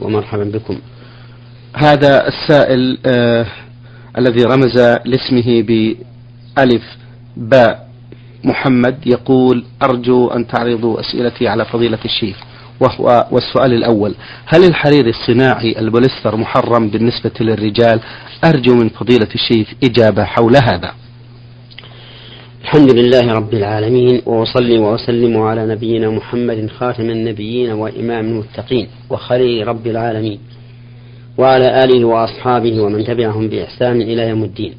ومرحبا بكم. هذا السائل آه الذي رمز لاسمه بألف باء. محمد يقول أرجو أن تعرضوا أسئلتي على فضيلة الشيخ وهو والسؤال الأول هل الحرير الصناعي البوليستر محرم بالنسبة للرجال؟ أرجو من فضيلة الشيخ إجابة حول هذا. الحمد لله رب العالمين وأصلي وأسلم على نبينا محمد خاتم النبيين وإمام المتقين وخليل رب العالمين وعلى آله وأصحابه ومن تبعهم بإحسان إلى يوم الدين.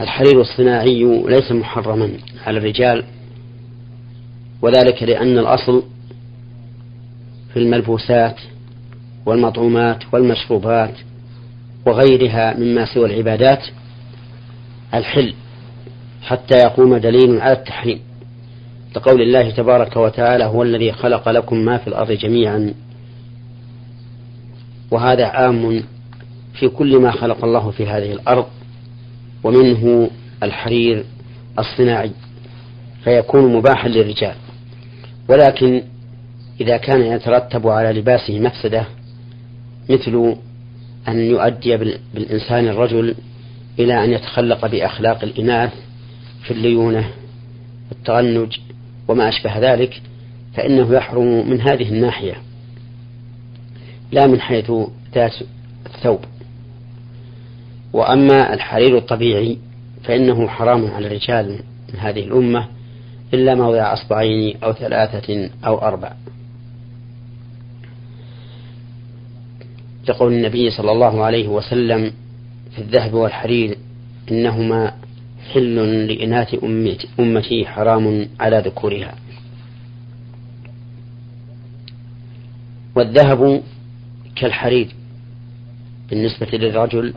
الحرير الصناعي ليس محرما على الرجال وذلك لأن الأصل في الملبوسات والمطعومات والمشروبات وغيرها مما سوى العبادات الحل حتى يقوم دليل على التحريم. لقول الله تبارك وتعالى هو الذي خلق لكم ما في الأرض جميعا وهذا عام في كل ما خلق الله في هذه الأرض ومنه الحرير الصناعي فيكون مباحا للرجال. ولكن إذا كان يترتب على لباسه مفسدة مثل أن يؤدي بالإنسان الرجل إلى أن يتخلق بأخلاق الإناث في الليونة والتغنج وما أشبه ذلك فإنه يحرم من هذه الناحية لا من حيث ذات الثوب. وأما الحرير الطبيعي فإنه حرام على الرجال من هذه الأمة إلا موضع أصبعين أو ثلاثة أو أربع. لقول النبي صلى الله عليه وسلم في الذهب والحرير إنهما حل لإناث أمتي حرام على ذكورها. والذهب كالحرير. بالنسبة للرجل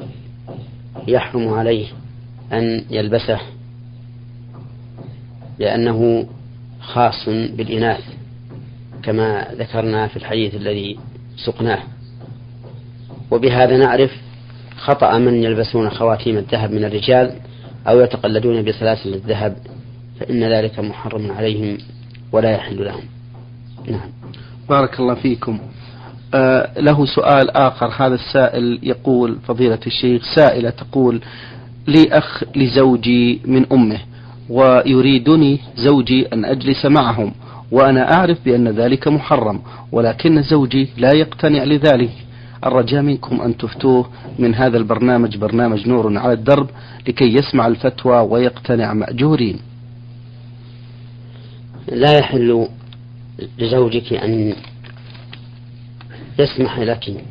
يحرم عليه أن يلبسه لأنه خاص بالإناث كما ذكرنا في الحديث الذي سقناه. وبهذا نعرف خطأ من يلبسون خواتيم الذهب من الرجال أو يتقلدون بسلاسل الذهب فإن ذلك محرم عليهم ولا يحل لهم. نعم. بارك الله فيكم. آه له سؤال آخر. هذا السائل يقول فضيلة الشيخ سائلة تقول لي أخ لزوجي من أمه ويريدني زوجي أن أجلس معهم وأنا أعرف بأن ذلك محرم ولكن زوجي لا يقتنع لذلك. الرجاء منكم أن تفتوه من هذا البرنامج برنامج نور على الدرب لكي يسمع الفتوى ويقتنع مأجورين. لا يحل لزوجك أن يسمح لك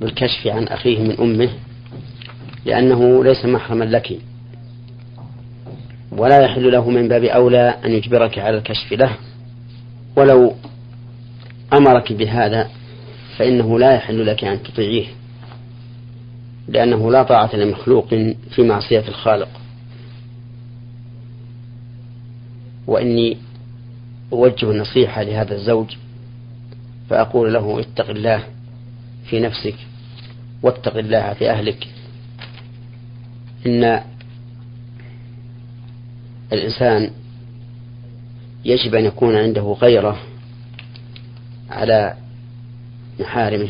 بالكشف عن أخيه من أمه لأنه ليس محرما لك. ولا يحل له من باب أولى أن يجبرك على الكشف له. ولو أمرك بهذا فإنه لا يحل لك أن تطيعيه لأنه لا طاعة لمخلوق في معصية الخالق. وإني أوجه النصيحة لهذا الزوج فأقول له اتق الله في نفسك واتق الله في أهلك. إن الإنسان يجب أن يكون عنده غيرة على محارمه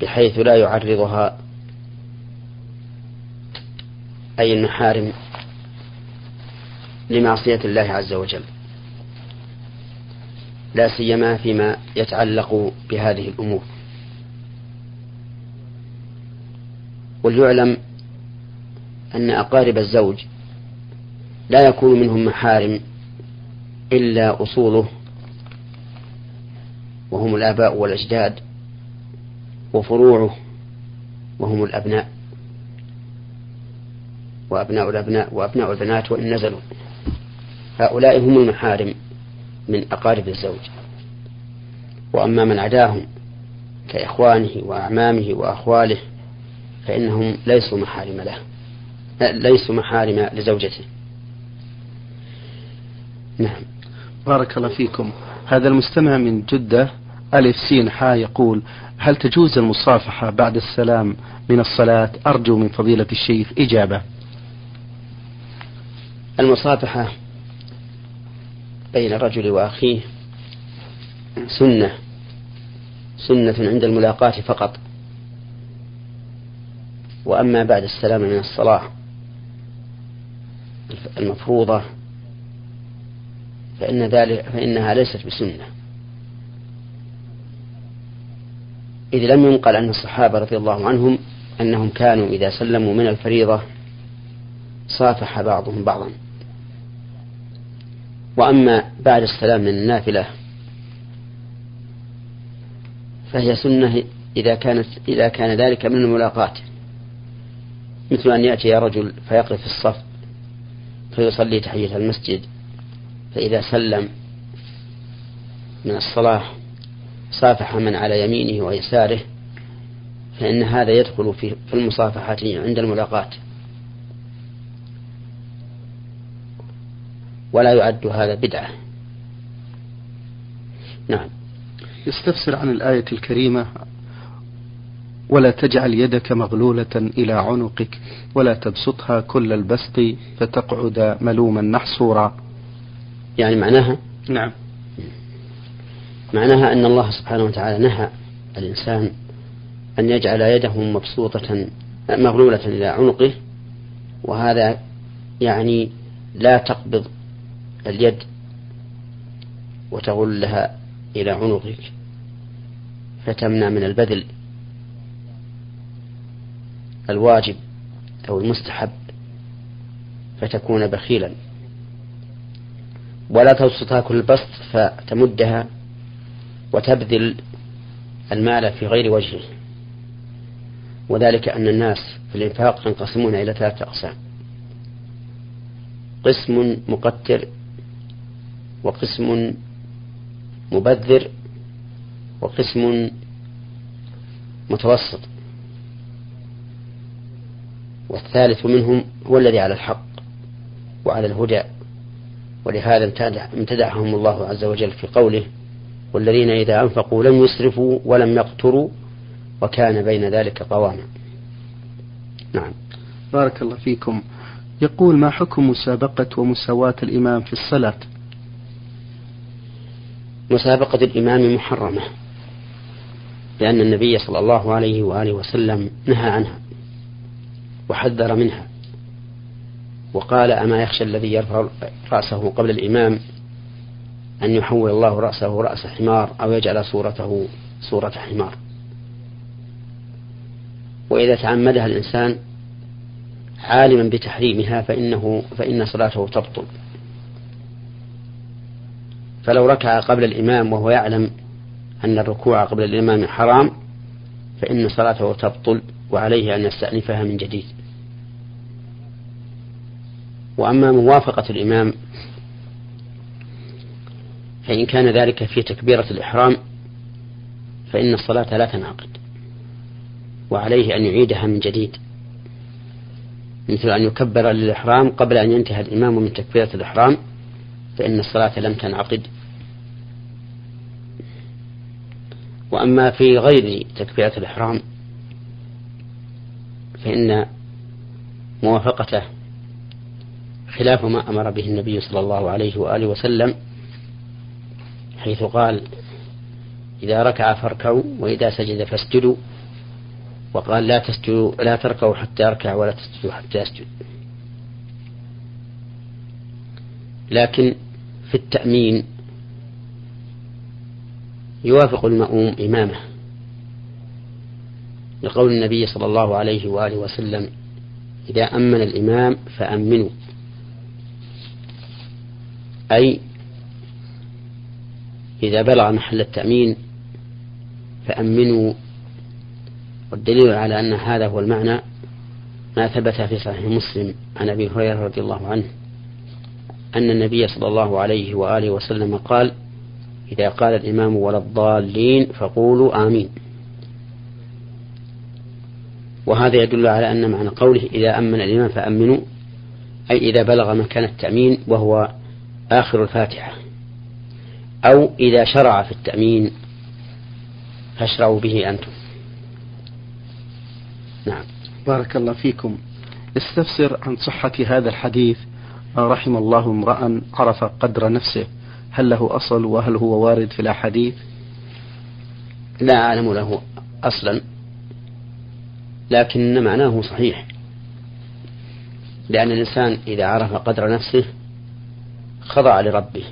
بحيث لا يعرضها أي المحارم لمعصية الله عز وجل. لا سيما فيما يتعلق بهذه الأمور. وليعلم أن أقارب الزوج لا يكون منهم محارم إلا أصوله وهم الآباء والأجداد وفروعه وهم الأبناء وأبناء الأبناء وأبناء البنات وإن نزلوا. هؤلاء هم المحارم من أقارب الزوج. وأما من عداهم كإخوانه وأعمامه وأخواله فإنهم ليسوا محارم له ليسوا محارم لزوجته. نعم. بارك الله فيكم. هذا المستمع من جدة ألف سين حا يقول هل تجوز المصافحة بعد السلام من الصلاة؟ أرجو من فضيلة الشيخ إجابة. المصافحة بين الرجل وأخيه سنة سنة عند الملاقاة فقط. وأما بعد السلام من الصلاة المفروضة فإن ذلك فإنها ليست بسنة. إذ لم ينقل عن الصحابة رضي الله عنهم أنهم كانوا إذا سلموا من الفريضة صافح بعضهم بعضا. وأما بعد السلام من النافلة فهي سنة إذا كانت إذا كان ذلك من الملاقاة مثل أن يأتي رجل فيقف في الصف فيصلي تحية المسجد. فإذا سلم من الصلاة صافح من على يمينه ويساره فإن هذا يدخل في المصافحة عند الملاقاة ولا يعد هذا بدعة. نعم. يستفسر عن الآية الكريمة ولا تجعل يدك مغلولة إلى عنقك ولا تبسطها كل البسط فتقعد ملوما محصورا يعني معناها نعم. معناها أن الله سبحانه وتعالى نهى الإنسان أن يجعل يده مبسوطة مغلولة إلى عنقه وهذا يعني لا تقبض اليد وتغلها إلى عنقك فتمنع من البذل الواجب أو المستحب فتكون بخيلا. ولا تبسطها كل البسط فتمدها وتبذل المال في غير وجهه. وذلك أن الناس في الإنفاق ينقسمون إلى ثلاثة أقسام. قسم مقتر وقسم مبذر وقسم متوسط. والثالث منهم هو الذي على الحق وعلى الهدى. ولهذا امتدحهم الله عز وجل في قوله والذين إذا أنفقوا لم يسرفوا ولم يقتروا وكان بين ذلك قواما. نعم. بارك الله فيكم. يقول ما حكم مسابقة ومساواة الإمام في الصلاة؟ مسابقة الإمام محرمة لأن النبي صلى الله عليه وآله وسلم نهى عنها وحذر منها وقال أما يخشى الذي يرفع رأسه قبل الإمام أن يحول الله رأسه رأس حمار أو يجعل صورته صورة حمار. وإذا تعمدها الإنسان عالما بتحريمها فإنه فإن صلاته تبطل. فلو ركع قبل الإمام وهو يعلم أن الركوع قبل الإمام حرام فإن صلاته تبطل وعليه أن يستأنفها من جديد. وأما موافقة الإمام فإن كان ذلك في تكبيرة الإحرام فإن الصلاة لا تنعقد وعليه أن يعيدها من جديد مثل أن يكبر للإحرام قبل أن ينتهي الإمام من تكبيرة الإحرام فإن الصلاة لم تنعقد. وأما في غير تكبيرة الإحرام فإن موافقته خلاف ما أمر به النبي صلى الله عليه وآله وسلم حيث قال إذا ركع فاركعوا وإذا سجد فاسجدوا وقال لا تسجدوا لا تركعوا حتى يركع ولا تسجدوا حتى يسجد لكن في التأمين يوافق المأموم إمامه. لقول النبي صلى الله عليه وآله وسلم إذا أمن الإمام فأمنوا. أي إذا بلغ محل التأمين فأمنوا. والدليل على أن هذا هو المعنى ما ثبت في صحيح مسلم عن أبي هريرة رضي الله عنه أن النبي صلى الله عليه وآله وسلم قال إذا قال الإمام ولا الضالين فقولوا آمين. وهذا يدل على أن معنى قوله إذا أمن الإمام فأمنوا أي إذا بلغ مكان التأمين وهو آخر الفاتحة. أو إذا شرع في التأمين فاشرعوا به أنتم. نعم. بارك الله فيكم. استفسر عن صحة هذا الحديث. رحم الله امرأ عرف قدر نفسه. هل له أصل وهل هو وارد في الأحاديث؟ لا أعلم له أصلا لكن معناه صحيح. لأن الإنسان إذا عرف قدر نفسه خضع لربه.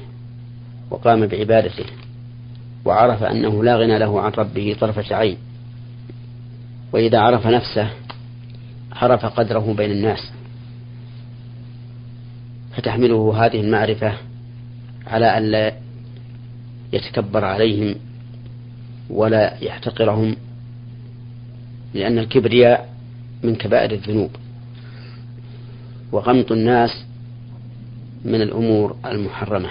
وقام بعبادته وعرف أنه لا غنى له عن ربه طرفة عين وإذا عرف نفسه عرف قدره بين الناس. فتحمله هذه المعرفة على أن لا يتكبر عليهم ولا يحتقرهم لأن الكبرياء من كبائر الذنوب. وغمط الناس من الأمور المحرمة.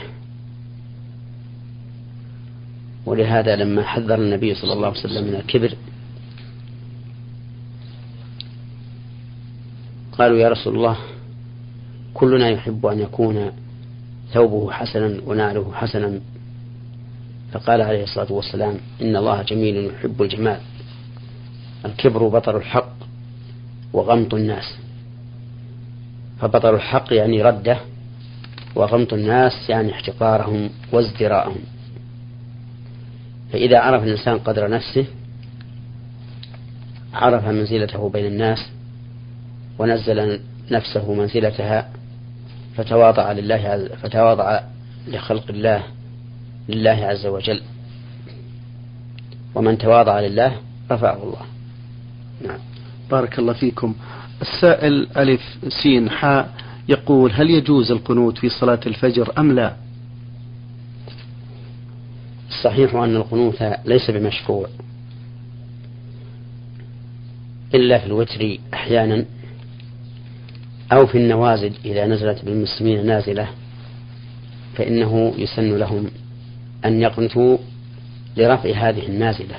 ولهذا لما حذر النبي صلى الله عليه وسلم من الكبر قالوا يا رسول الله كلنا يحب أن يكون ثوبه حسنا ونعله حسنا. فقال عليه الصلاة والسلام إن الله جميل يحب الجمال. الكبر بطر الحق وغمط الناس. فبطر الحق يعني رده وغمط الناس يعني احتقارهم وازدراءهم. فإذا عرف الإنسان قدر نفسه عرف منزلته بين الناس ونزل نفسه منزلتها فتواضع لله فتواضع لخلق الله لله عز وجل. ومن تواضع لله رفعه الله. نعم. بارك الله فيكم. السائل ألف سين حاء يقول هل يجوز القنوت في صلاة الفجر أم لا؟ الصحيح أن القنوت ليس بمشفوع إلا في الوتر أحيانا أو في النوازل إذا نزلت بالمسلمين نازلة فإنه يسن لهم أن يقنتوا لرفع هذه النازلة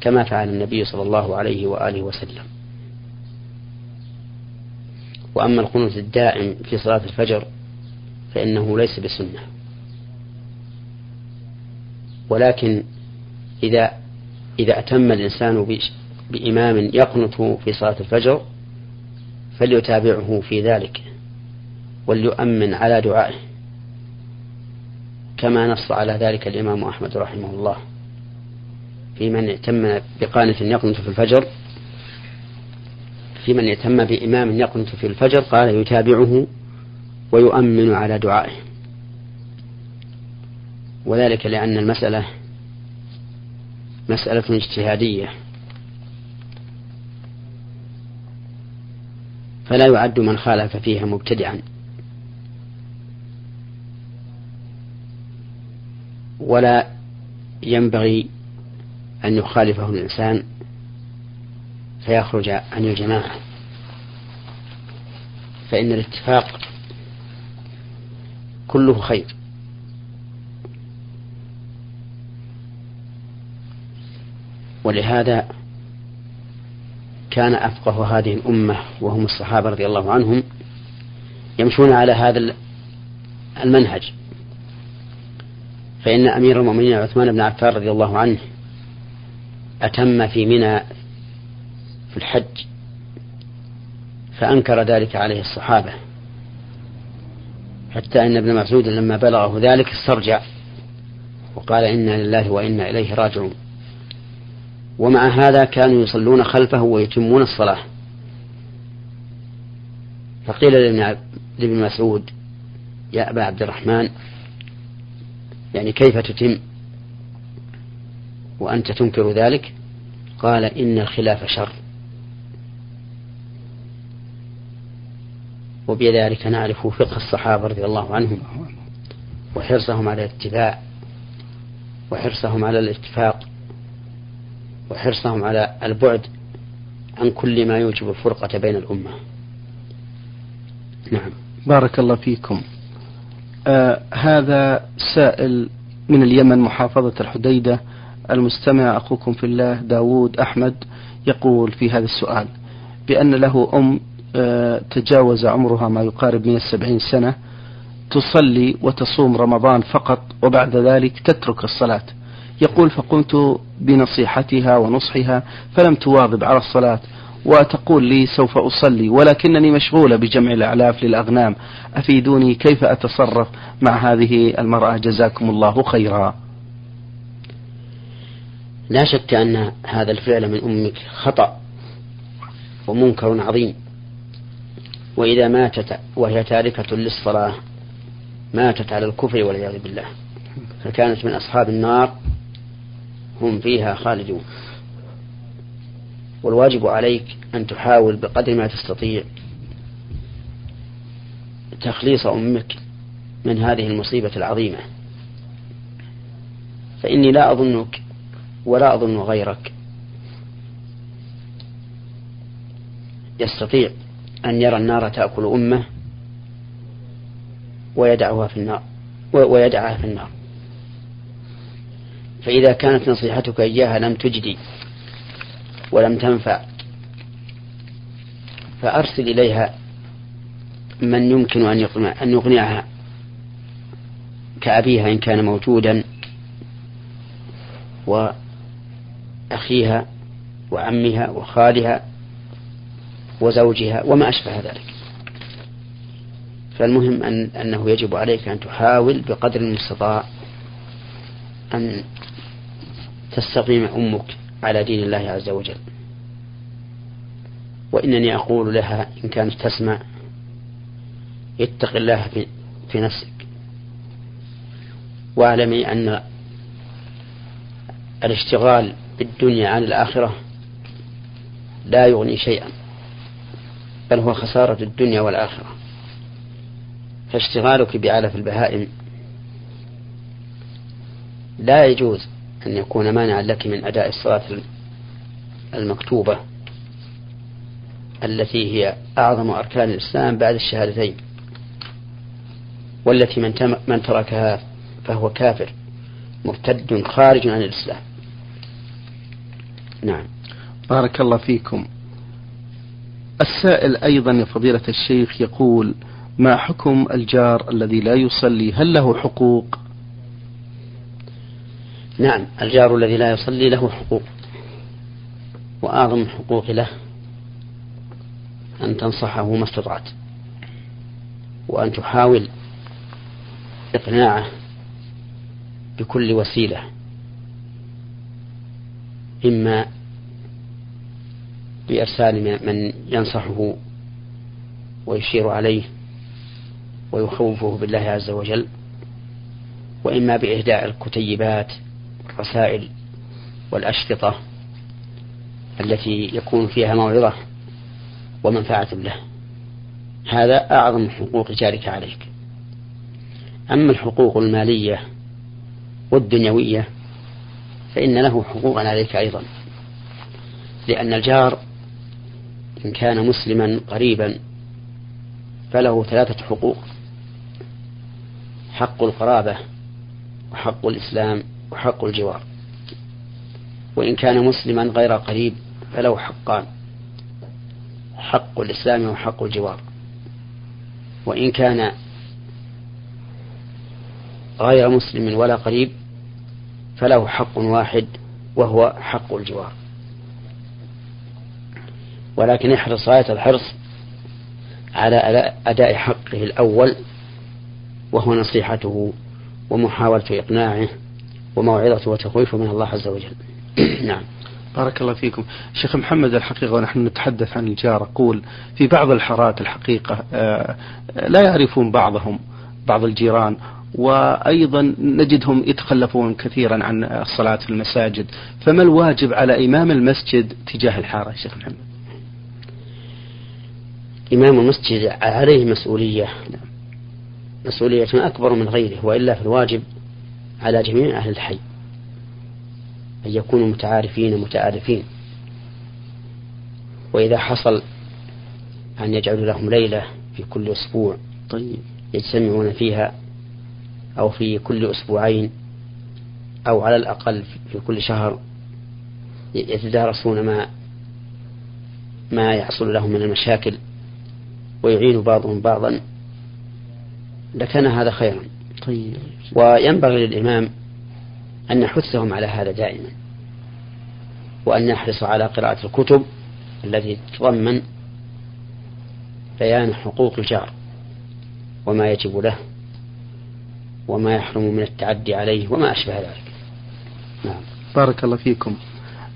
كما فعل النبي صلى الله عليه وآله وسلم. وأما القنوت الدائم في صلاة الفجر فإنه ليس بسنة. ولكن إذا إذا أتم الإنسان بإمام يقنت في صلاة الفجر فليتابعه في ذلك وليؤمن على دعائه كما نص على ذلك الإمام أحمد رحمه الله في من ائتم بقانة يقنت في الفجر في من ائتم بإمام يقنت في الفجر قال يتابعه ويؤمن على دعائه وذلك لأن المسألة مسألة اجتهادية. فلا يعد من خالف فيها مبتدعا. ولا ينبغي أن يخالفه الإنسان فيخرج عن الجماعة. فإن الاتفاق كله خير. ولهذا كان أفقه هذه الأمة وهم الصحابة رضي الله عنهم يمشون على هذا المنهج. فإن أمير المؤمنين عثمان بن عفان رضي الله عنه أتم في منى في الحج فأنكر ذلك عليه الصحابة. حتى أن ابن مسعود لما بلغه ذلك استرجع وقال إنا لله وإنا إليه راجعون. ومع هذا كانوا يصلون خلفه ويتمون الصلاة. فقيل لابن مسعود يا أبا عبد الرحمن يعني كيف تتم؟ وأنت تنكر ذلك؟ قال إن الخلاف شر. وبذلك نعرف فقه الصحابة رضي الله عنهم وحرصهم على الاتباع وحرصهم على الاتفاق. وحرصهم على البعد عن كل ما يوجب الفرقة بين الأمة. نعم. بارك الله فيكم. آه هذا سائل من اليمن محافظة الحديدة. المستمع أخوكم في الله داود أحمد يقول في هذا السؤال بأن له أم آه تجاوز عمرها ما يقارب من السبعين سنة تصلي وتصوم رمضان فقط وبعد ذلك تترك الصلاة. يقول فقمت بنصيحتها ونصحها فلم تواظب على الصلاة وتقول لي سوف أصلي ولكنني مشغولة بجمع الأعلاف للأغنام. أفيدوني كيف أتصرف مع هذه المرأة؟ جزاكم الله خيرا. لا شك أن هذا الفعل من أمك خطأ ومنكر عظيم وإذا ماتت وهي تاركة للصلاة ماتت على الكفر والعياذ بالله. فكانت من أصحاب النار. هم فيها خالدون. والواجب عليك أن تحاول بقدر ما تستطيع تخليص أمك من هذه المصيبة العظيمة. فإني لا أظنك ولا أظن غيرك. يستطيع أن يرى النار تأكل أمه ويدعها في النار ويدعها في النار. فإذا كانت نصيحتك إياها لم تجدي ولم تنفع فأرسل إليها من يمكن أن أن يقنعها كأبيها إن كان موجودا وأخيها وعمها وخالها وزوجها وما أشبه ذلك. فالمهم أن أنه يجب عليك أن تحاول بقدر المستطاع أن تستقيم أمك على دين الله عز وجل. وإنني أقول لها إن كانت تسمع اتق الله في, في نفسك. واعلمي أن الاشتغال بالدنيا عن الآخرة لا يغني شيئا بل هو خسارة الدنيا والآخرة. فاشتغالك بعلف البهائم لا يجوز أن يكون مانعا لك من أداء الصلاة المكتوبة التي هي أعظم أركان الإسلام بعد الشهادتين والتي من, من تركها فهو كافر مرتد خارج عن الإسلام. نعم. بارك الله فيكم. السائل أيضا يا فضيلة الشيخ يقول ما حكم الجار الذي لا يصلي؟ هل له حقوق؟ نعم الجار الذي لا يصلي له حقوق وأعظم الحقوق له أن تنصحه ما استطعت وأن تحاول إقناعه بكل وسيلة إما بإرسال من ينصحه ويشير عليه ويخوفه بالله عز وجل وإما بإهداء الكتيبات الرسائل والأشرطة التي يكون فيها موعظة ومنفعة له. هذا أعظم حقوق جارك عليك. أما الحقوق المالية والدنيوية فإن له حقوقا عليك أيضا. لأن الجار إن كان مسلما قريبا فله ثلاثة حقوق حق القرابة وحق الإسلام وحق الجوار وإن كان مسلما غير قريب فله حقان حق الإسلام وحق الجوار وإن كان غير مسلم ولا قريب فله حق واحد وهو حق الجوار ولكن احرص غاية الحرص على أداء حقه الأول وهو نصيحته ومحاولة إقناعه وموعظة وتخويف من الله عز وجل. نعم. بارك الله فيكم. شيخ محمد الحقيقة ونحن نتحدث عن الجار أقول في بعض الحارات الحقيقة آه، لا يعرفون بعضهم بعض الجيران وأيضا نجدهم يتخلفون كثيرا عن الصلاة في المساجد. فما الواجب على إمام المسجد تجاه الحارة شيخ محمد؟ إمام المسجد عليه مسؤولية. مسؤولية أكبر من غيره وإلا في الواجب على جميع أهل الحي. أن يكونوا متعارفين متآلفين. وإذا حصل أن يجعلوا لهم ليلة في كل أسبوع طيب. يجتمعون فيها أو في كل أسبوعين أو على الأقل في كل شهر يتدارسون ما ما يحصل لهم من المشاكل ويعين بعضهم بعضا. لكان هذا خيرا. طيب. وينبغي للإمام أن يحثهم على هذا دائما وأن يحرص على قراءة الكتب الذي تضمن بيان حقوق الجار وما يجب له وما يحرم من التعدي عليه وما أشبه ذلك. نعم. بارك الله فيكم.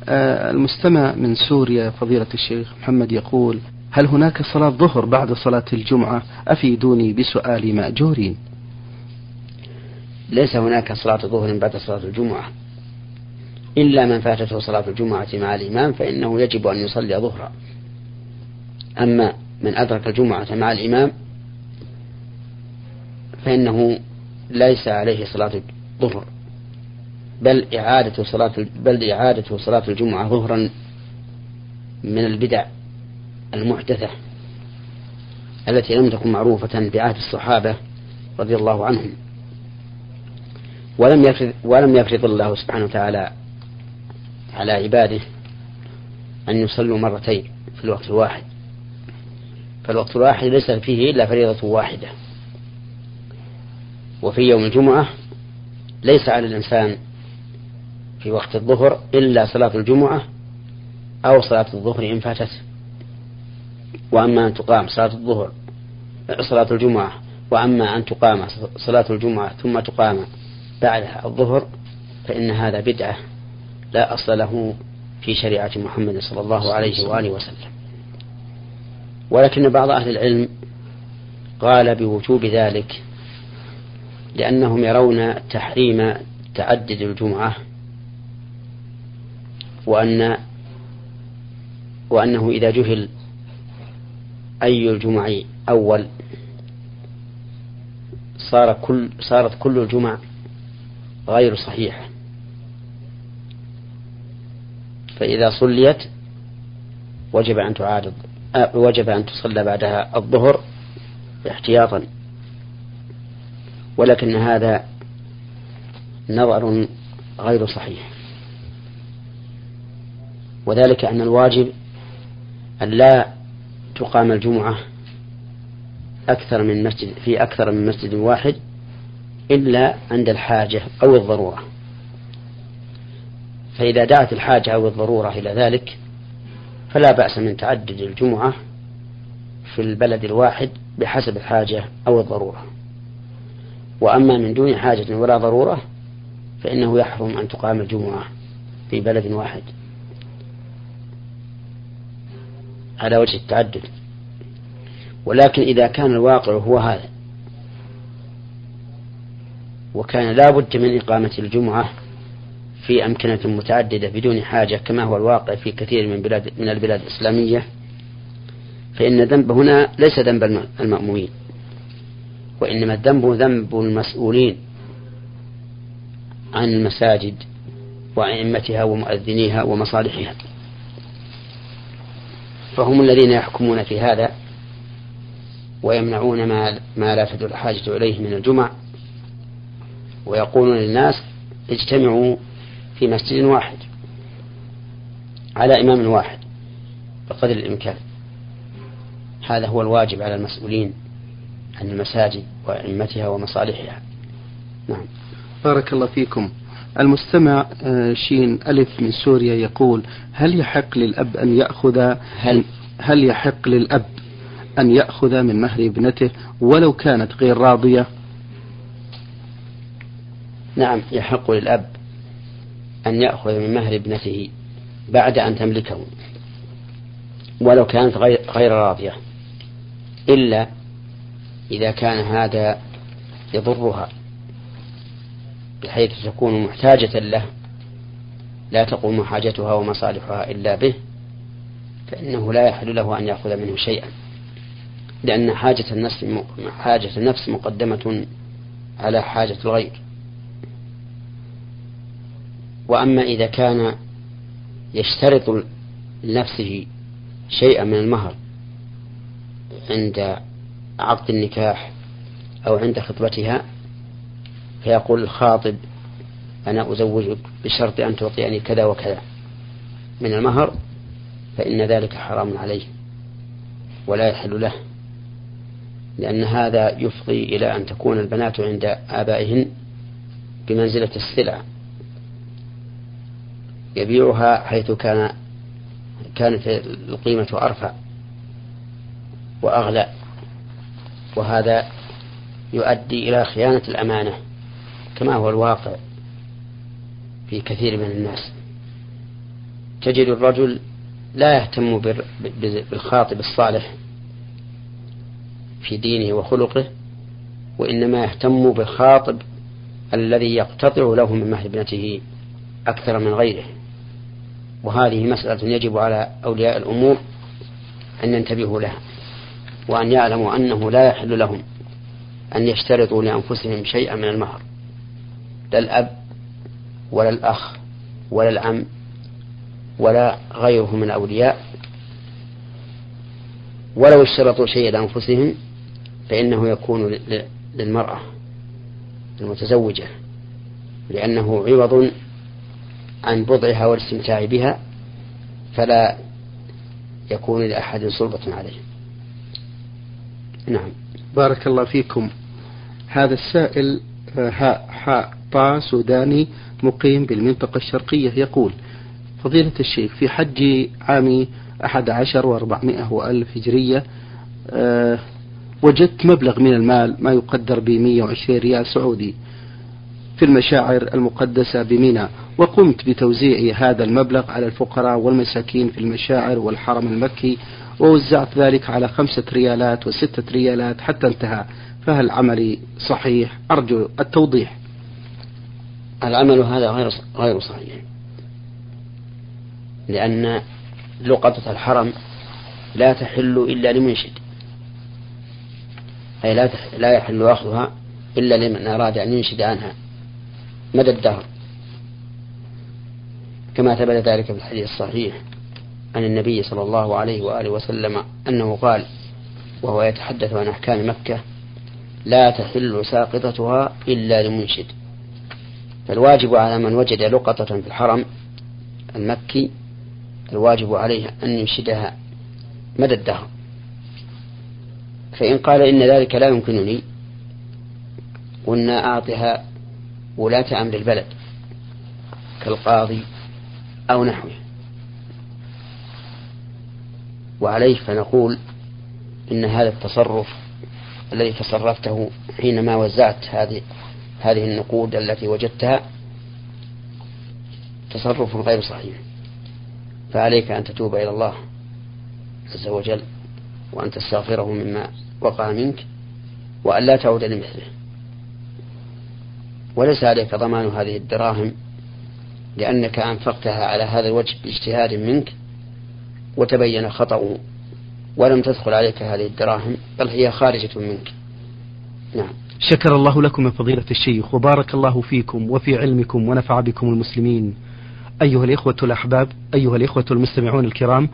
آه المستمع من سوريا فضيلة الشيخ محمد يقول هل هناك صلاة ظهر بعد صلاة الجمعة؟ أفيدوني بسؤال مأجورين. ليس هناك صلاة ظهر بعد صلاة الجمعة. إلا من فاتته صلاة الجمعة مع الإمام فإنه يجب أن يصلي ظهرا. أما من أدرك الجمعة مع الإمام فإنه ليس عليه صلاة الظهر. بل إعادة صلاة بل إعادة صلاة الجمعة ظهرا من البدع المحدثة التي لم تكن معروفة بعهد الصحابة رضي الله عنهم. ولم يفرض ولم يفرض الله سبحانه وتعالى على عباده أن يصلوا مرتين في الوقت الواحد. فالوقت الواحد ليس فيه إلا فريضة واحدة. وفي يوم الجمعة ليس على الإنسان في وقت الظهر إلا صلاة الجمعة أو صلاة الظهر إن فاتته. وأما أن تقام صلاة الظهر صلاة الجمعة وأما أن تقام صلاة الجمعة ثم تقام بعدها الظهر فإن هذا بدعة لا أصل له في شريعة محمد صلى الله عليه وآله وسلم. ولكن بعض أهل العلم قال بوجوب ذلك لأنهم يرون تحريم تعدد الجمعة وأن وأنه إذا جهل أي الجمع أول صار كل صارت كل الجمع غير صحيحة فإذا صليت وجب أن تعاد وجب أن تصلى بعدها الظهر احتياطا. ولكن هذا نظر غير صحيح. وذلك أن الواجب أن لا تقام الجمعة أكثر من مسجد في أكثر من مسجد واحد إلا عند الحاجة أو الضرورة. فإذا دعت الحاجة أو الضرورة إلى ذلك فلا بأس من تعدد الجمعة في البلد الواحد بحسب الحاجة أو الضرورة. وأما من دون حاجة ولا ضرورة فإنه يحرم أن تقام الجمعة في بلد واحد. على وجه التعدد. ولكن إذا كان الواقع هو هذا وكان لا بد من إقامة الجمعة في أمكنة متعددة بدون حاجة كما هو الواقع في كثير من بلاد من البلاد الإسلامية. فإن الذنب هنا ليس ذنب المأمومين وإنما الذنب ذنب المسؤولين عن المساجد وأئمتها ومؤذنيها ومصالحها. فهم الذين يحكمون في هذا ويمنعون ما, ما لا تدل الحاجة إليه من الجمع. ويقولون للناس اجتمعوا في مسجد واحد على إمام واحد بقدر الإمكان. هذا هو الواجب على المسؤولين عن المساجد وأئمتها ومصالحها. نعم. بارك الله فيكم. المستمع آه، شين ألف من سوريا يقول هل يحق للأب أن يأخذ هل؟ هل يحق للأب أن يأخذ من مهر ابنته ولو كانت غير راضية؟ نعم يحق للأب أن يأخذ من مهر ابنته بعد أن تملكه ولو كانت غير, راضية إلا إذا كان هذا يضرها بحيث تكون محتاجة له لا تقوم حاجتها ومصالحها إلا به فإنه لا يحل له أن يأخذ منه شيئا لأن حاجة النفس حاجة النفس مقدمة على حاجة الغير. وأما إذا كان يشترط لنفسه شيئا من المهر عند عقد النكاح أو عند خطبتها فيقول الخاطب أنا أزوجك بشرط أن تعطيني كذا وكذا من المهر فإن ذلك حرام عليه ولا يحل له لأن هذا يفضي إلى أن تكون البنات عند آبائهن بمنزلة السلع. يبيعها حيث كان كانت القيمة أرفع وأغلى وهذا يؤدي إلى خيانة الأمانة كما هو الواقع في كثير من الناس. تجد الرجل لا يهتم بالخاطب الصالح في دينه وخلقه وإنما يهتم بالخاطب الذي يقتطع له من مهر ابنته أكثر من غيره. وهذه مسألة يجب على أولياء الأمور أن ينتبهوا لها وأن يعلموا أنه لا يحل لهم أن يشترطوا لأنفسهم شيئا من المهر لا الأب ولا الأخ ولا العم ولا غيره من الأولياء. ولو اشترطوا شيئا لأنفسهم فإنه يكون للمرأة المتزوجة لأنه عوض عن بضعها والاستمتاع بها فلا يكون لأحد سلطة عليه. نعم. بارك الله فيكم. هذا السائل آه، هاء حاء طا سوداني مقيم بالمنطقة الشرقية يقول فضيلة الشيخ في حج عام أحد عشر وأربعمائة وألف هجرية أه وجدت مبلغ من المال ما يقدر ب 120 ريال سعودي. في المشاعر المقدسة بمنى وقمت بتوزيع هذا المبلغ على الفقراء والمساكين في المشاعر والحرم المكي ووزعت ذلك على خمسة ريالات وستة ريالات حتى انتهى. فهل عملي صحيح؟ أرجو التوضيح. العمل هذا غير غير صحيح. لأن لقطة الحرم لا تحل إلا لمنشد. أي لا لا يحل أخذها إلا لمن أراد أن ينشد عنها. مدى الدهر. كما ثبت ذلك في الحديث الصحيح عن النبي صلى الله عليه وآله وسلم أنه قال وهو يتحدث عن أحكام مكة لا تحل ساقطتها إلا لمنشد. فالواجب على من وجد لقطة في الحرم المكي الواجب عليه أن ينشدها مدى الدهر. فإن قال إن ذلك لا يمكنني قلنا أعطها ولاة أمر البلد كالقاضي أو نحوه. وعليه فنقول إن هذا التصرف الذي تصرفته حينما وزعت هذه هذه النقود التي وجدتها تصرف غير صحيح. فعليك أن تتوب إلى الله عز وجل وأن تستغفره مما وقع منك وأن لا تعود لمثله. وليس عليك ضمان هذه الدراهم لأنك أنفقتها على هذا الوجه باجتهاد منك وتبين خطأ ولم تدخل عليك هذه الدراهم بل هي خارجة منك. نعم. شكر الله لكم من فضيلة الشيخ وبارك الله فيكم وفي علمكم ونفع بكم المسلمين. أيها الإخوة الأحباب أيها الإخوة المستمعون الكرام